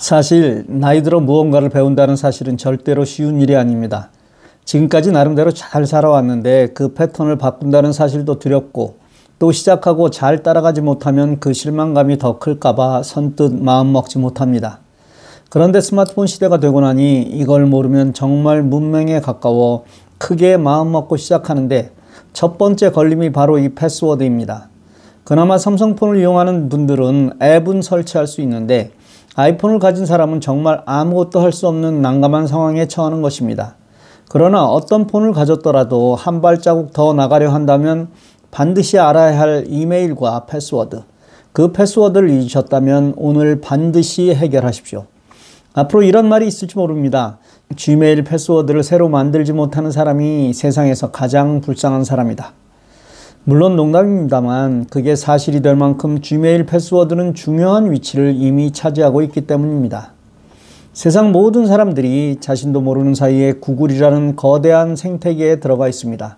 사실 나이 들어 무언가를 배운다는 사실은 절대로 쉬운 일이 아닙니다. 지금까지 나름대로 잘 살아왔는데 그 패턴을 바꾼다는 사실도 두렵고 또 시작하고 잘 따라가지 못하면 그 실망감이 더 클까봐 선뜻 마음 먹지 못합니다. 그런데 스마트폰 시대가 되고 나니 이걸 모르면 정말 문맹에 가까워 크게 마음 먹고 시작하는데 첫 번째 걸림이 바로 이 패스워드입니다. 그나마 삼성폰을 이용하는 분들은 앱은 설치할 수 있는데 아이폰을 가진 사람은 정말 아무것도 할 수 없는 난감한 상황에 처하는 것입니다. 그러나 어떤 폰을 가졌더라도 한 발자국 더 나가려 한다면 반드시 알아야 할 이메일과 패스워드. 그 패스워드를 잊으셨다면 오늘 반드시 해결하십시오. 앞으로 이런 말이 있을지 모릅니다. 지메일 패스워드를 새로 만들지 못하는 사람이 세상에서 가장 불쌍한 사람이다. 물론 농담입니다만 그게 사실이 될 만큼 Gmail 패스워드는 중요한 위치를 이미 차지하고 있기 때문입니다. 세상 모든 사람들이 자신도 모르는 사이에 구글이라는 거대한 생태계에 들어가 있습니다.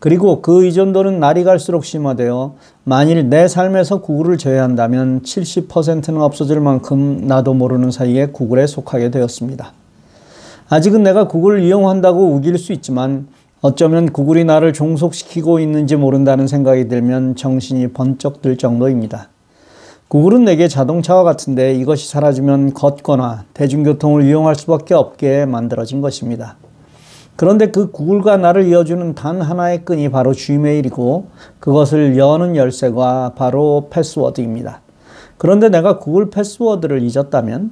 그리고 그 의존도는 날이 갈수록 심화되어 만일 내 삶에서 구글을 제외한다면 70%는 없어질 만큼 나도 모르는 사이에 구글에 속하게 되었습니다. 아직은 내가 구글을 이용한다고 우길 수 있지만 어쩌면 구글이 나를 종속시키고 있는지 모른다는 생각이 들면 정신이 번쩍 들 정도입니다. 구글은 내게 자동차와 같은데 이것이 사라지면 걷거나 대중교통을 이용할 수밖에 없게 만들어진 것입니다. 그런데 그 구글과 나를 이어주는 단 하나의 끈이 바로 Gmail이고 그것을 여는 열쇠가 바로 패스워드입니다. 그런데 내가 구글 패스워드를 잊었다면?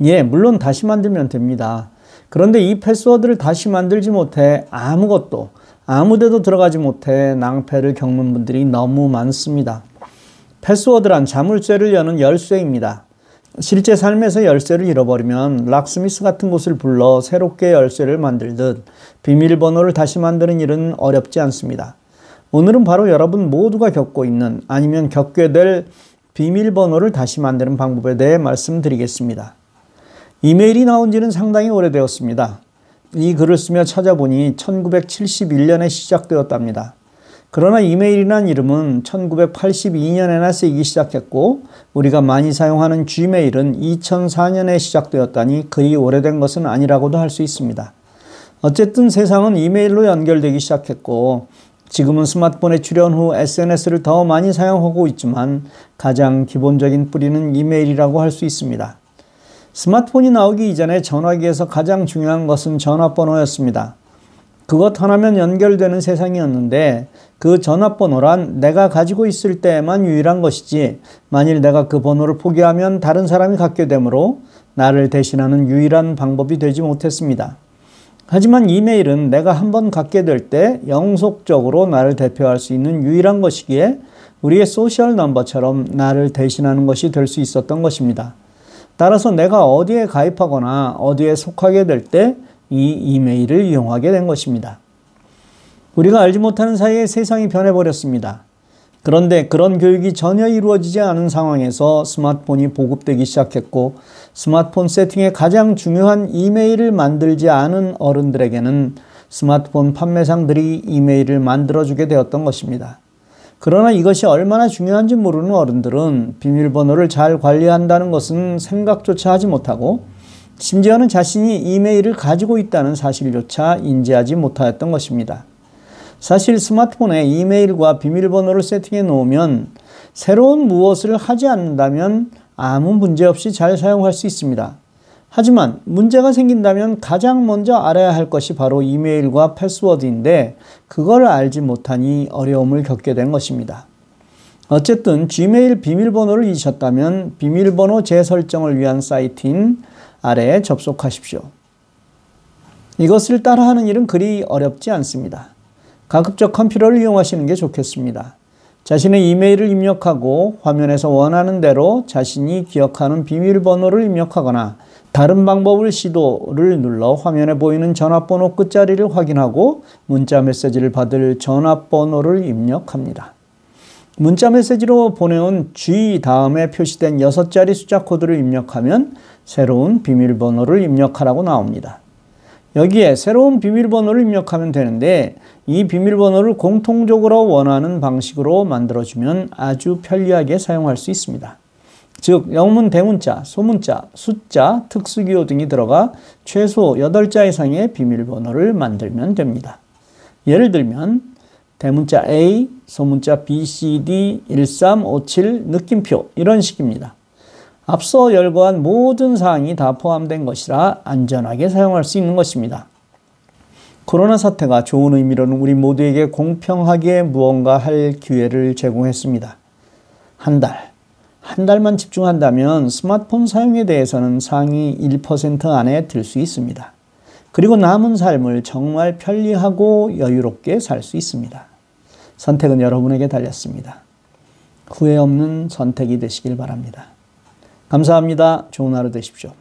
예, 물론 다시 만들면 됩니다. 그런데 이 패스워드를 다시 만들지 못해 아무것도 아무데도 들어가지 못해 낭패를 겪는 분들이 너무 많습니다. 패스워드란 자물쇠를 여는 열쇠입니다. 실제 삶에서 열쇠를 잃어버리면 락스미스 같은 곳을 불러 새롭게 열쇠를 만들듯 비밀번호를 다시 만드는 일은 어렵지 않습니다. 오늘은 바로 여러분 모두가 겪고 있는 아니면 겪게 될 비밀번호를 다시 만드는 방법에 대해 말씀드리겠습니다. 이메일이 나온 지는 상당히 오래되었습니다. 이 글을 쓰며 찾아보니 1971년에 시작되었답니다. 그러나 이메일이란 이름은 1982년에나 쓰이기 시작했고 우리가 많이 사용하는 Gmail은 2004년에 시작되었다니 그리 오래된 것은 아니라고도 할 수 있습니다. 어쨌든 세상은 이메일로 연결되기 시작했고 지금은 스마트폰에 출현 후 SNS를 더 많이 사용하고 있지만 가장 기본적인 뿌리는 이메일이라고 할 수 있습니다. 스마트폰이 나오기 이전에 전화기에서 가장 중요한 것은 전화번호였습니다. 그것 하나면 연결되는 세상이었는데 그 전화번호란 내가 가지고 있을 때만 유일한 것이지 만일 내가 그 번호를 포기하면 다른 사람이 갖게 되므로 나를 대신하는 유일한 방법이 되지 못했습니다. 하지만 이메일은 내가 한번 갖게 될 때 영속적으로 나를 대표할 수 있는 유일한 것이기에 우리의 소셜 넘버처럼 나를 대신하는 것이 될 수 있었던 것입니다. 따라서 내가 어디에 가입하거나 어디에 속하게 될 때 이 이메일을 이용하게 된 것입니다. 우리가 알지 못하는 사이에 세상이 변해버렸습니다. 그런데 그런 교육이 전혀 이루어지지 않은 상황에서 스마트폰이 보급되기 시작했고 스마트폰 세팅에 가장 중요한 이메일을 만들지 않은 어른들에게는 스마트폰 판매상들이 이메일을 만들어주게 되었던 것입니다. 그러나 이것이 얼마나 중요한지 모르는 어른들은 비밀번호를 잘 관리한다는 것은 생각조차 하지 못하고 심지어는 자신이 이메일을 가지고 있다는 사실조차 인지하지 못하였던 것입니다. 사실 스마트폰에 이메일과 비밀번호를 세팅해 놓으면 새로운 무엇을 하지 않는다면 아무 문제 없이 잘 사용할 수 있습니다. 하지만 문제가 생긴다면 가장 먼저 알아야 할 것이 바로 이메일과 패스워드인데 그걸 알지 못하니 어려움을 겪게 된 것입니다. 어쨌든 Gmail 비밀번호를 잊으셨다면 비밀번호 재설정을 위한 사이트인 아래에 접속하십시오. 이것을 따라하는 일은 그리 어렵지 않습니다. 가급적 컴퓨터를 이용하시는 게 좋겠습니다. 자신의 이메일을 입력하고 화면에서 원하는 대로 자신이 기억하는 비밀번호를 입력하거나 다른 방법을 시도를 눌러 화면에 보이는 전화번호 끝자리를 확인하고 문자 메시지를 받을 전화번호를 입력합니다. 문자 메시지로 보내온 G 다음에 표시된 6자리 숫자 코드를 입력하면 새로운 비밀번호를 입력하라고 나옵니다. 여기에 새로운 비밀번호를 입력하면 되는데 이 비밀번호를 공통적으로 원하는 방식으로 만들어주면 아주 편리하게 사용할 수 있습니다. 즉 영문 대문자, 소문자, 숫자, 특수기호 등이 들어가 최소 8자 이상의 비밀번호를 만들면 됩니다. 예를 들면 대문자 A, 소문자 B, C, D, 1357 느낌표 이런 식입니다. 앞서 열거한 모든 사항이 다 포함된 것이라 안전하게 사용할 수 있는 것입니다. 코로나 사태가 좋은 의미로는 우리 모두에게 공평하게 무언가 할 기회를 제공했습니다. 한 달, 한 달만 집중한다면 스마트폰 사용에 대해서는 상위 1% 안에 들 수 있습니다. 그리고 남은 삶을 정말 편리하고 여유롭게 살 수 있습니다. 선택은 여러분에게 달렸습니다. 후회 없는 선택이 되시길 바랍니다. 감사합니다. 좋은 하루 되십시오.